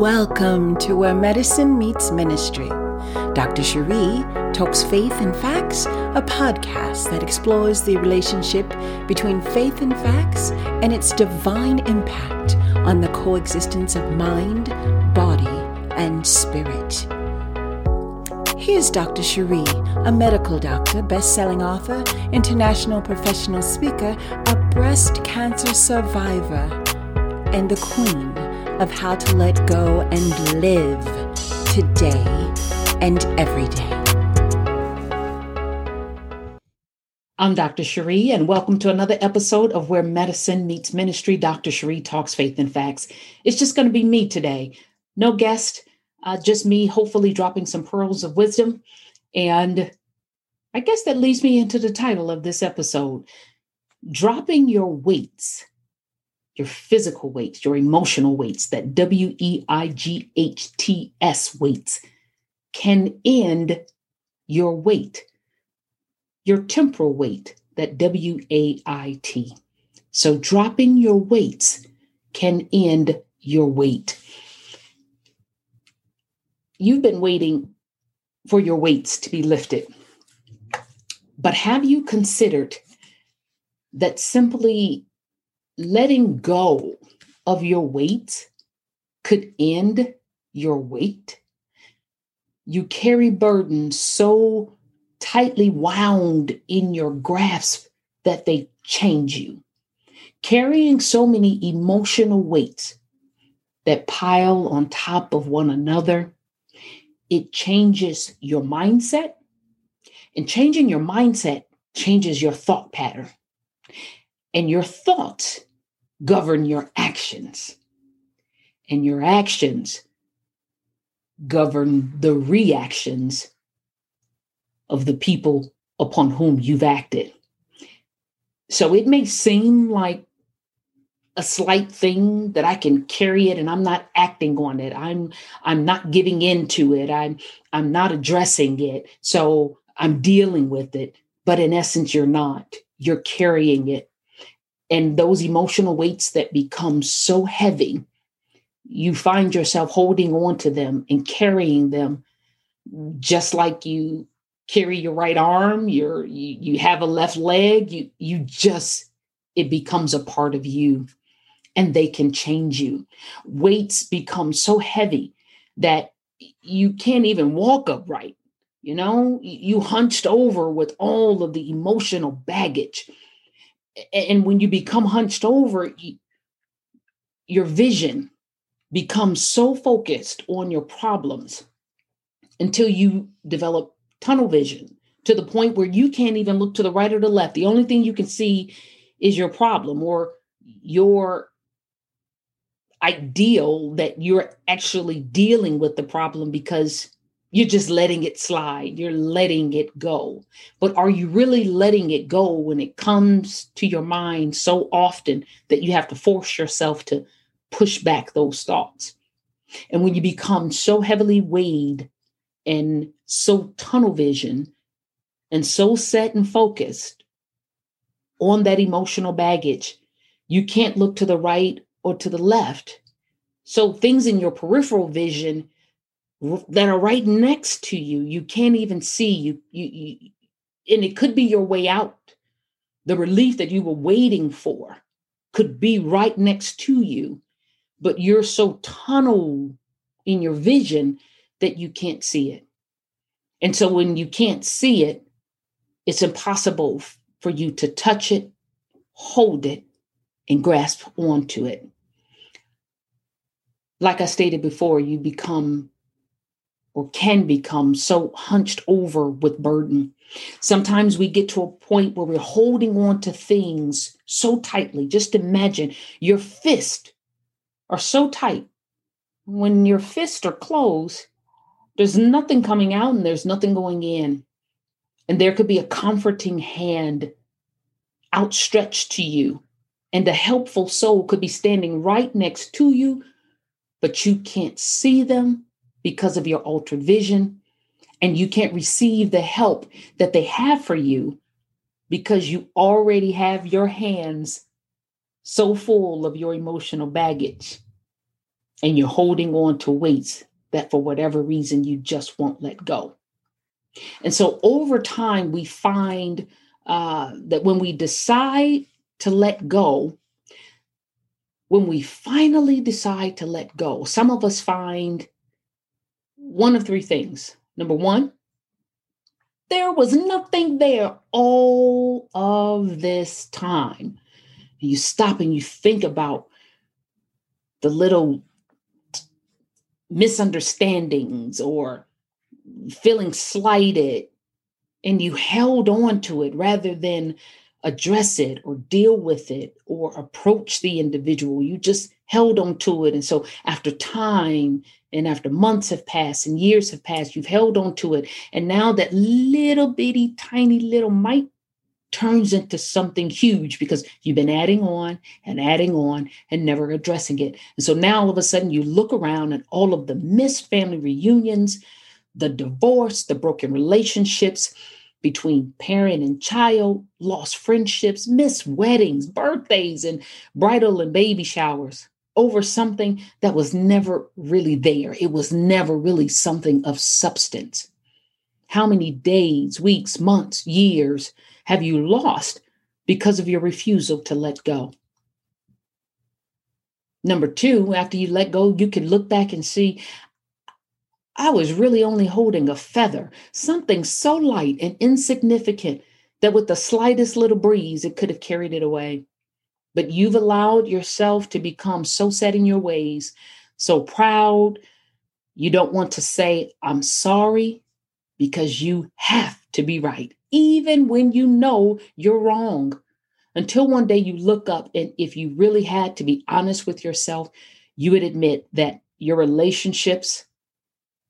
Welcome to Where Medicine Meets Ministry. Dr. Sheri Talks Faith and Facts, a podcast that explores the relationship between faith and facts and its divine impact on the coexistence of mind, body, and spirit. Here's Dr. Sheri, a medical doctor, best selling author, international professional speaker, a breast cancer survivor, and the queen of how to let go and live today and every day. I'm Dr. Sheri, and welcome to another episode of Where Medicine Meets Ministry. Dr. Sheri Talks Faith and Facts. It's just going to be me today. No guest, uh, just me, hopefully dropping some pearls of wisdom. And I guess that leads me into the title of this episode Dropping Your Weights your physical weights, your emotional weights, that W E I G H T S weights can end your weight, your temporal weight, that W A I T. So dropping your weights can end your weight. You've been waiting for your weights to be lifted. But have you considered that simply letting go of your weight could end your weight. You carry burdens so tightly wound in your grasp that they change you. Carrying so many emotional weights that pile on top of one another, it changes your mindset. And changing your mindset changes your thought pattern. And your thoughts govern your actions, and your actions govern the reactions of the people upon whom you've acted. So it may seem like a slight thing that I can carry it and I'm not acting on it. I'm I'm not giving into it. I'm I'm not addressing it. So I'm dealing with it. But in essence, you're not. You're carrying it and those emotional weights that become so heavy, you find yourself holding on to them and carrying them just like you carry your right arm, your you, you have a left leg, you you just it becomes a part of you and they can change you. Weights become so heavy that you can't even walk upright. You know, you hunched over with all of the emotional baggage and when you become hunched over your vision becomes so focused on your problems until you develop tunnel vision to the point where you can't even look to the right or the left. The only thing you can see is your problem or your ideal that you're actually dealing with the problem because you're just letting it slide. You're letting it go. But are you really letting it go when it comes to your mind so often that you have to force yourself to push back those thoughts? And when you become so heavily weighed and so tunnel vision and so set and focused on that emotional baggage, you can't look to the right or to the left. So things in your peripheral vision that are right next to you. You can't even see you, you you and it could be your way out. The relief that you were waiting for could be right next to you but you're so tunnel in your vision that you can't see it. And so when you can't see it it's impossible for you to touch it hold it and grasp onto it. Like i stated before you become or can become so hunched over with burden. Sometimes we get to a point where we're holding on to things so tightly. Just imagine your fists are so tight. When your fists are closed, there's nothing coming out and there's nothing going in. And there could be a comforting hand outstretched to you, and a helpful soul could be standing right next to you, but you can't see them because of your altered vision, and you can't receive the help that they have for you because you already have your hands so full of your emotional baggage. and you're holding on to weights that for whatever reason you just won't let go. And so over time, we find uh, that when we decide to let go, when we finally decide to let go, some of us find one of three things. Number one, there was nothing there all of this time. And you stop and you think about the little misunderstandings or feeling slighted, and you held on to it rather than address it or deal with it or approach the individual. You just held on to it. And so after time and after months have passed and years have passed, you've held on to it. And now that little bitty, tiny little mite turns into something huge because you've been adding on and adding on and never addressing it. And so now all of a sudden you look around and all of the missed family reunions, the divorce, the broken relationships between parent and child, lost friendships, missed weddings, birthdays, and bridal and baby showers over something that was never really there. It was never really something of substance. How many days, weeks, months, years have you lost because of your refusal to let go? Number two, after you let go, you can look back and see, I was really only holding a feather, something so light and insignificant that with the slightest little breeze, it could have carried it away. But you've allowed yourself to become so set in your ways, so proud, you don't want to say, I'm sorry, because you have to be right, even when you know you're wrong. Until one day you look up, and if you really had to be honest with yourself, you would admit that your relationships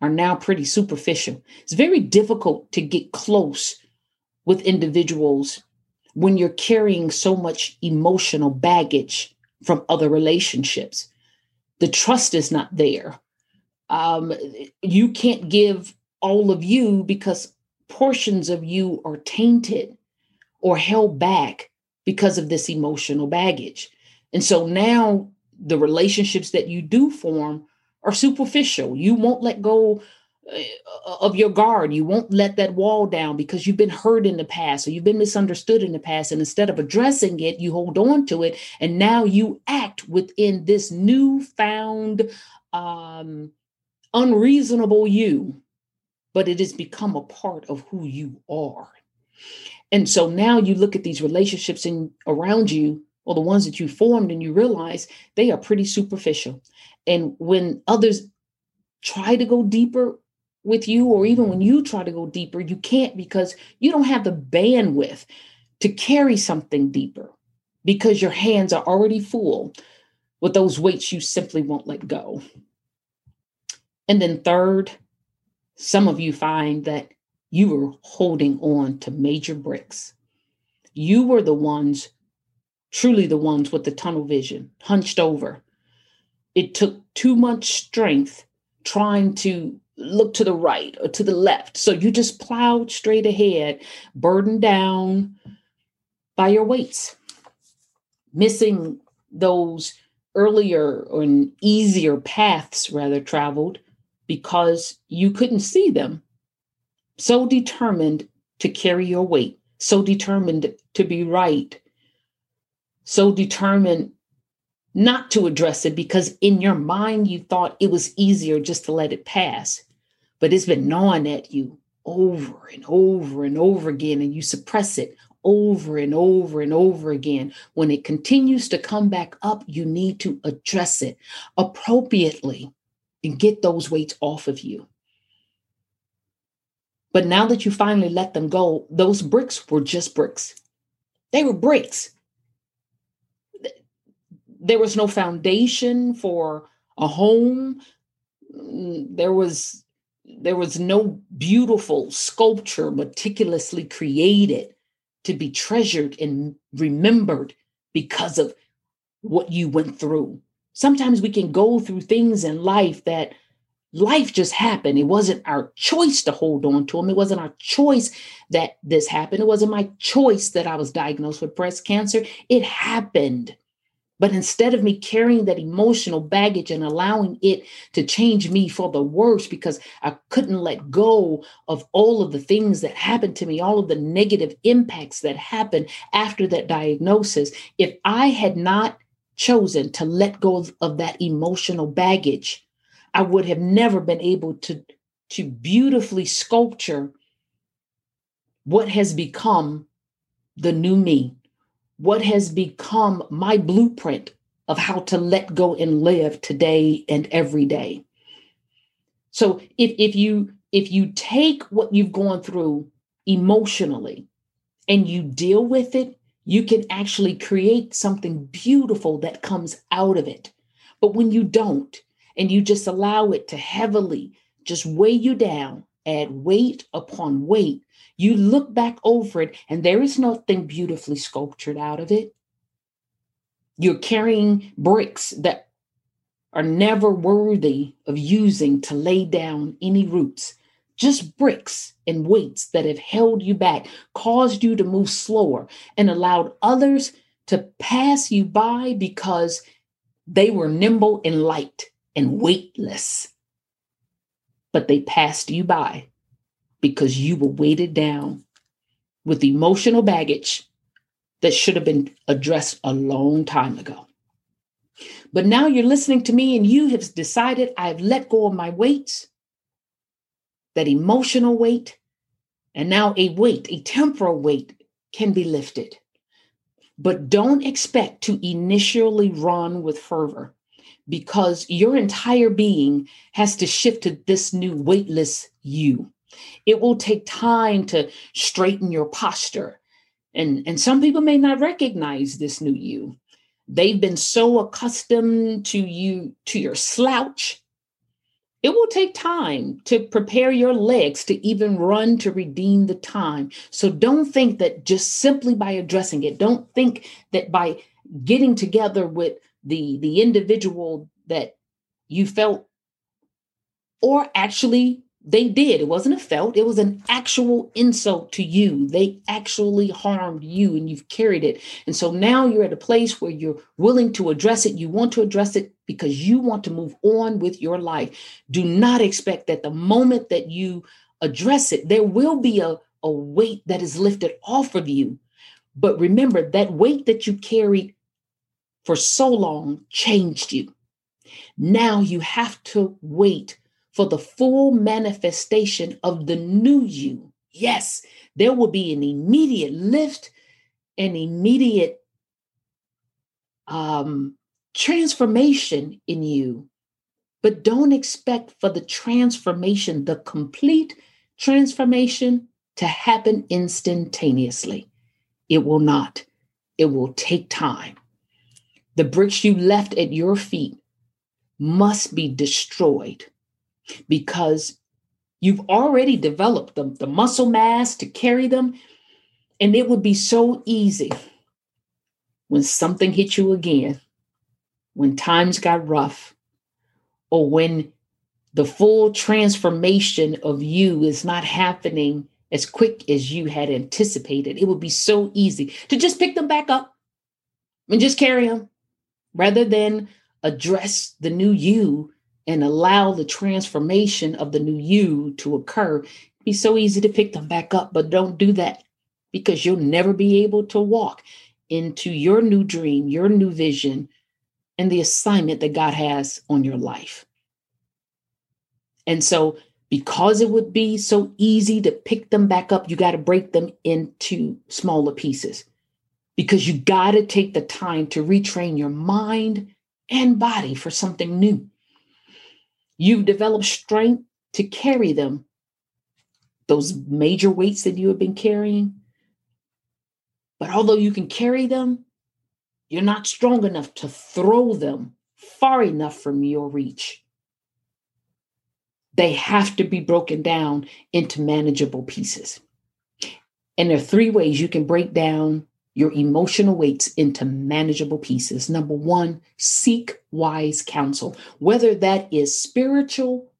are now pretty superficial. It's very difficult to get close with individuals when you're carrying so much emotional baggage from other relationships. The trust is not there. Um, you can't give all of you because portions of you are tainted or held back because of this emotional baggage. And so now the relationships that you do form are superficial. You won't let go of your guard. You won't let that wall down because you've been hurt in the past or you've been misunderstood in the past. And instead of addressing it, you hold on to it. And now you act within this newfound um, unreasonable you, but it has become a part of who you are. And so now you look at these relationships in around you or the ones that you formed and you realize they are pretty superficial. And when others try to go deeper with you, or even when you try to go deeper, you can't because you don't have the bandwidth to carry something deeper because your hands are already full with those weights you simply won't let go. And then, third, some of you find that you were holding on to major bricks. You were the ones, truly the ones with the tunnel vision, hunched over. It took too much strength trying to look to the right or to the left. So you just plowed straight ahead, burdened down by your weights, missing those earlier or easier paths rather traveled because you couldn't see them. So determined to carry your weight, so determined to be right, so determined not to address it because in your mind you thought it was easier just to let it pass but it's been gnawing at you over and over and over again, and you suppress it over and over and over again. When it continues to come back up, you need to address it appropriately and get those weights off of you. But now that you finally let them go, those bricks were just bricks. They were bricks. There was no foundation for a home. There was there was no beautiful sculpture meticulously created to be treasured and remembered because of what you went through. Sometimes we can go through things in life that life just happened. It wasn't our choice to hold on to them. It wasn't our choice that this happened. It wasn't my choice that I was diagnosed with breast cancer. It happened. But instead of me carrying that emotional baggage and allowing it to change me for the worse because I couldn't let go of all of the things that happened to me, all of the negative impacts that happened after that diagnosis, if I had not chosen to let go of, that emotional baggage, I would have never been able to, to beautifully sculpture what has become the new me what has become my blueprint of how to let go and live today and every day. So if, if you if you take what you've gone through emotionally and you deal with it, you can actually create something beautiful that comes out of it. But when you don't, and you just allow it to heavily just weigh you down, add weight upon weight, you look back over it, and there is nothing beautifully sculptured out of it. You're carrying bricks that are never worthy of using to lay down any roots. Just bricks and weights that have held you back, caused you to move slower, and allowed others to pass you by because they were nimble and light and weightless. But they passed you by because you were weighted down with emotional baggage that should have been addressed a long time ago. But now you're listening to me and you have decided I've let go of my weights, that emotional weight, and now a weight, a temporal weight can be lifted. But don't expect to initially run with fervor because your entire being has to shift to this new weightless you. It will take time to straighten your posture. And, and some people may not recognize this new you. They've been so accustomed to you, to your slouch. It will take time to prepare your legs to even run to redeem the time. So don't think that just simply by addressing it, don't think that by getting together with the, the individual that you felt or actually they did. It wasn't a felt, it was an actual insult to you. They actually harmed you and you've carried it. And so now you're at a place where you're willing to address it. You want to address it because you want to move on with your life. Do not expect that the moment that you address it, there will be a, a weight that is lifted off of you. But remember that weight that you carried for so long changed you. Now you have to wait for the full manifestation of the new you. Yes, there will be an immediate lift, an immediate um, transformation in you. But don't expect for the transformation, the complete transformation, to happen instantaneously. It will not. It will take time. The bricks you left at your feet must be destroyed because you've already developed the, the muscle mass to carry them. And it would be so easy when something hit you again, when times got rough, or when the full transformation of you is not happening as quick as you had anticipated. It would be so easy to just pick them back up and just carry them rather than address the new you and allow the transformation of the new you to occur, be so easy to pick them back up, but don't do that because you'll never be able to walk into your new dream, your new vision, and the assignment that God has on your life. And so, because it would be so easy to pick them back up, you got to break them into smaller pieces because you got to take the time to retrain your mind and body for something new. You've developed strength to carry them, those major weights that you have been carrying. But although you can carry them, you're not strong enough to throw them far enough from your reach. They have to be broken down into manageable pieces. And there are three ways you can break down your emotional weights into manageable pieces. Number one, seek wise counsel, whether that is spiritual,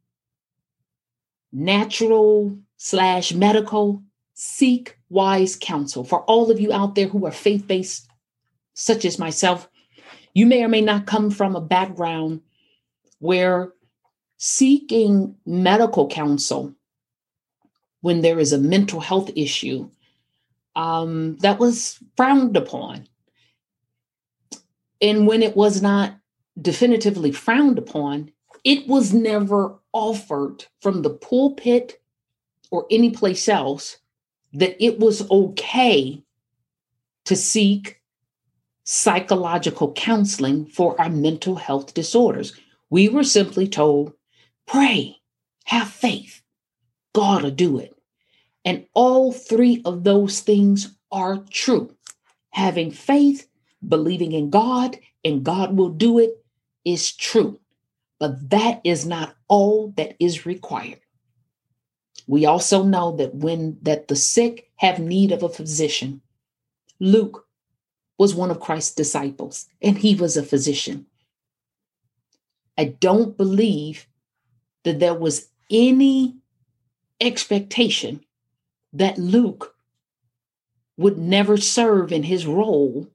natural, slash medical, seek wise counsel. For all of you out there who are faith based, such as myself, You may or may not come from a background where seeking medical counsel when there is a mental health issue um, that was frowned upon. And when it was not definitively frowned upon, it was never offered from the pulpit or any place else that it was okay to seek psychological counseling for our mental health disorders. We were simply told, pray, have faith, God will do it. And all three of those things are true. Having faith, believing in God, and God will do it is true. But that is not all that is required. We also know that when that the sick have need of a physician, Luke was one of Christ's disciples and he was a physician. I don't believe that there was any expectation that Luke would never serve in his role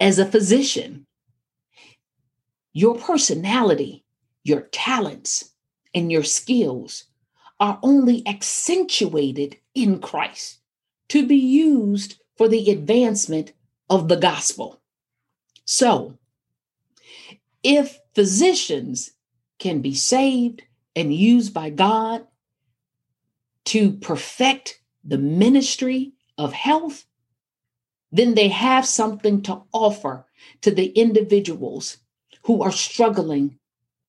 as a physician. Your personality, your talents, and your skills are only accentuated in Christ to be used for the advancement of the gospel. So, if physicians can be saved and used by God to perfect the ministry of health, then they have something to offer to the individuals who are struggling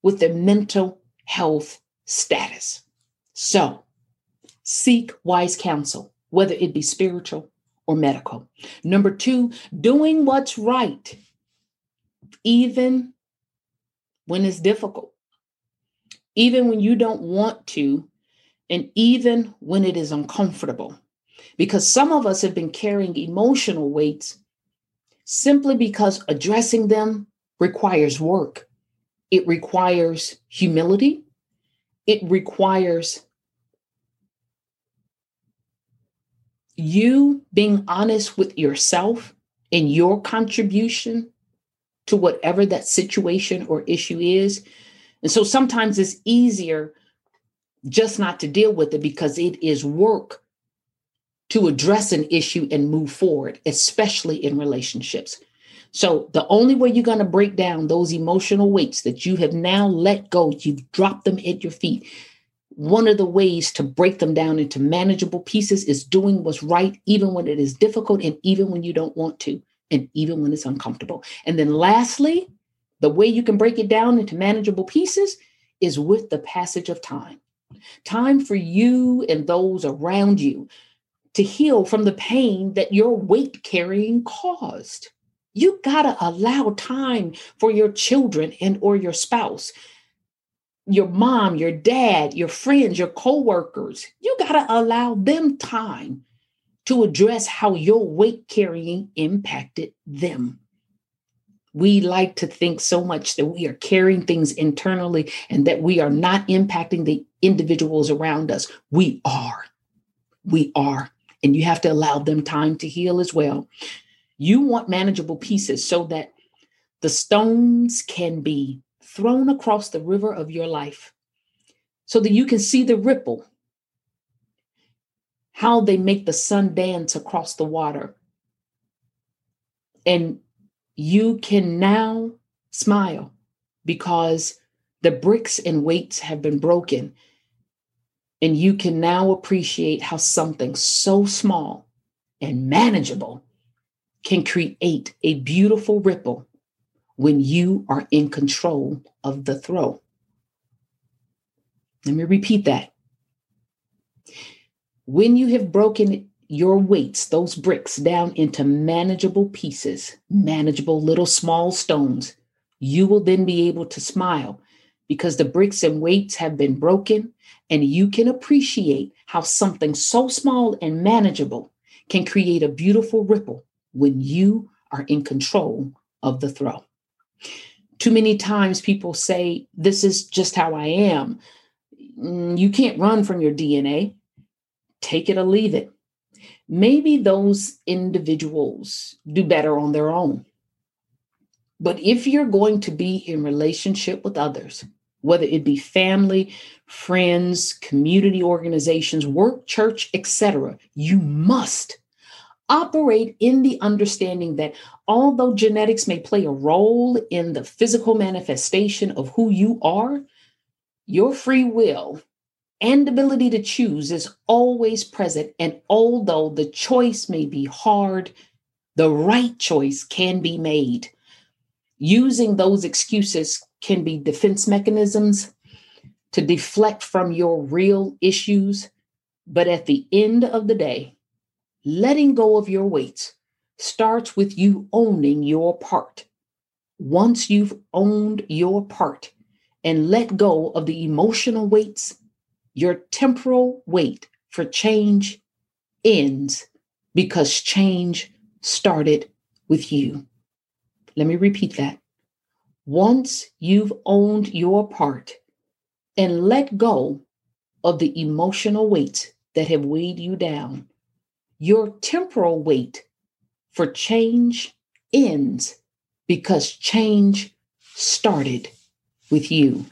with their mental health status. So, seek wise counsel, whether it be spiritual or medical. Number two, doing what's right, even when it's difficult, even when you don't want to, and even when it is uncomfortable. Because some of us have been carrying emotional weights simply because addressing them requires work. It requires humility. It requires you being honest with yourself and your contribution to whatever that situation or issue is. And so sometimes it's easier just not to deal with it because it is work to address an issue and move forward, especially in relationships. So, the only way you're going to break down those emotional weights that you have now let go, you've dropped them at your feet. One of the ways to break them down into manageable pieces is doing what's right, even when it is difficult and even when you don't want to, and even when it's uncomfortable. And then, lastly, the way you can break it down into manageable pieces is with the passage of time. Time for you and those around you to heal from the pain that your weight carrying caused. You got to allow time for your children and or your spouse, your mom, your dad, your friends, your coworkers. You got to allow them time to address how your weight carrying impacted them. We like to think so much that we are carrying things internally and that we are not impacting the individuals around us. We are. We are. And you have to allow them time to heal as well. You want manageable pieces so that the stones can be thrown across the river of your life so that you can see the ripple, how they make the sun dance across the water. And you can now smile because the bricks and weights have been broken. And you can now appreciate how something so small and manageable can create a beautiful ripple when you are in control of the throw. Let me repeat that. When you have broken your weights, those bricks, down into manageable pieces, manageable little small stones, you will then be able to smile because the bricks and weights have been broken, and you can appreciate how something so small and manageable can create a beautiful ripple when you are in control of the throw. Too many times people say, This is just how I am. Mm, you can't run from your DNA. Take it or leave it. Maybe those individuals do better on their own. But if you're going to be in relationship with others, whether it be family, friends, community organizations, work, church, etc., you must operate in the understanding that although genetics may play a role in the physical manifestation of who you are, your free will and ability to choose is always present. And although the choice may be hard, the right choice can be made. Using those excuses can be defense mechanisms to deflect from your real issues. But at the end of the day, letting go of your weight starts with you owning your part. Once you've owned your part and let go of the emotional weights, your temporal wait for change ends because change started with you. Let me repeat that. Once you've owned your part and let go of the emotional weights that have weighed you down, your temporal wait for change ends because change started with you.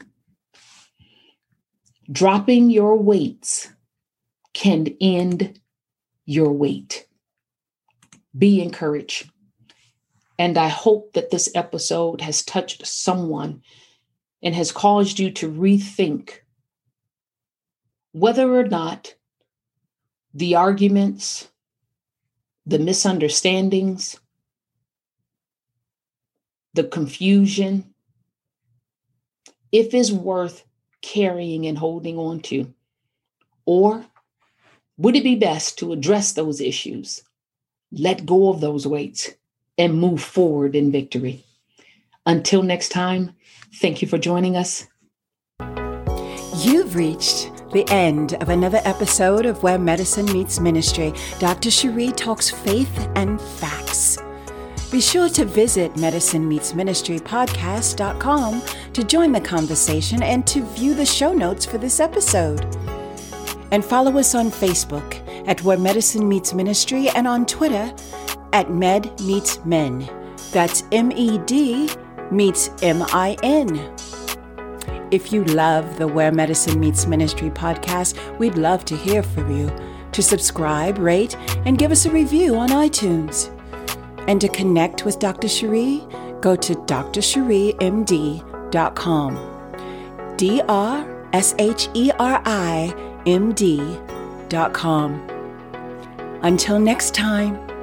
Dropping your weights can end your weight. Be encouraged. And I hope that this episode has touched someone and has caused you to rethink whether or not the arguments, the misunderstandings, the confusion, if it's worth carrying and holding on to? Or would it be best to address those issues, let go of those weights, and move forward in victory? Until next time, thank you for joining us. You've reached the end of another episode of Where Medicine Meets Ministry. Dr. Sheri talks faith and facts. Be sure to visit medicinemeetsministrypodcast.com to join the conversation and to view the show notes for this episode. And follow us on Facebook at Where Medicine Meets Ministry and on Twitter at Med Meets Min. That's M E D meets M I N. If you love the Where Medicine Meets Ministry podcast, we'd love to hear from you. To subscribe, rate, and give us a review on iTunes. And to connect with Dr. Sheri, go to drsherimd.com. D R S H E R I M D.com. Until next time.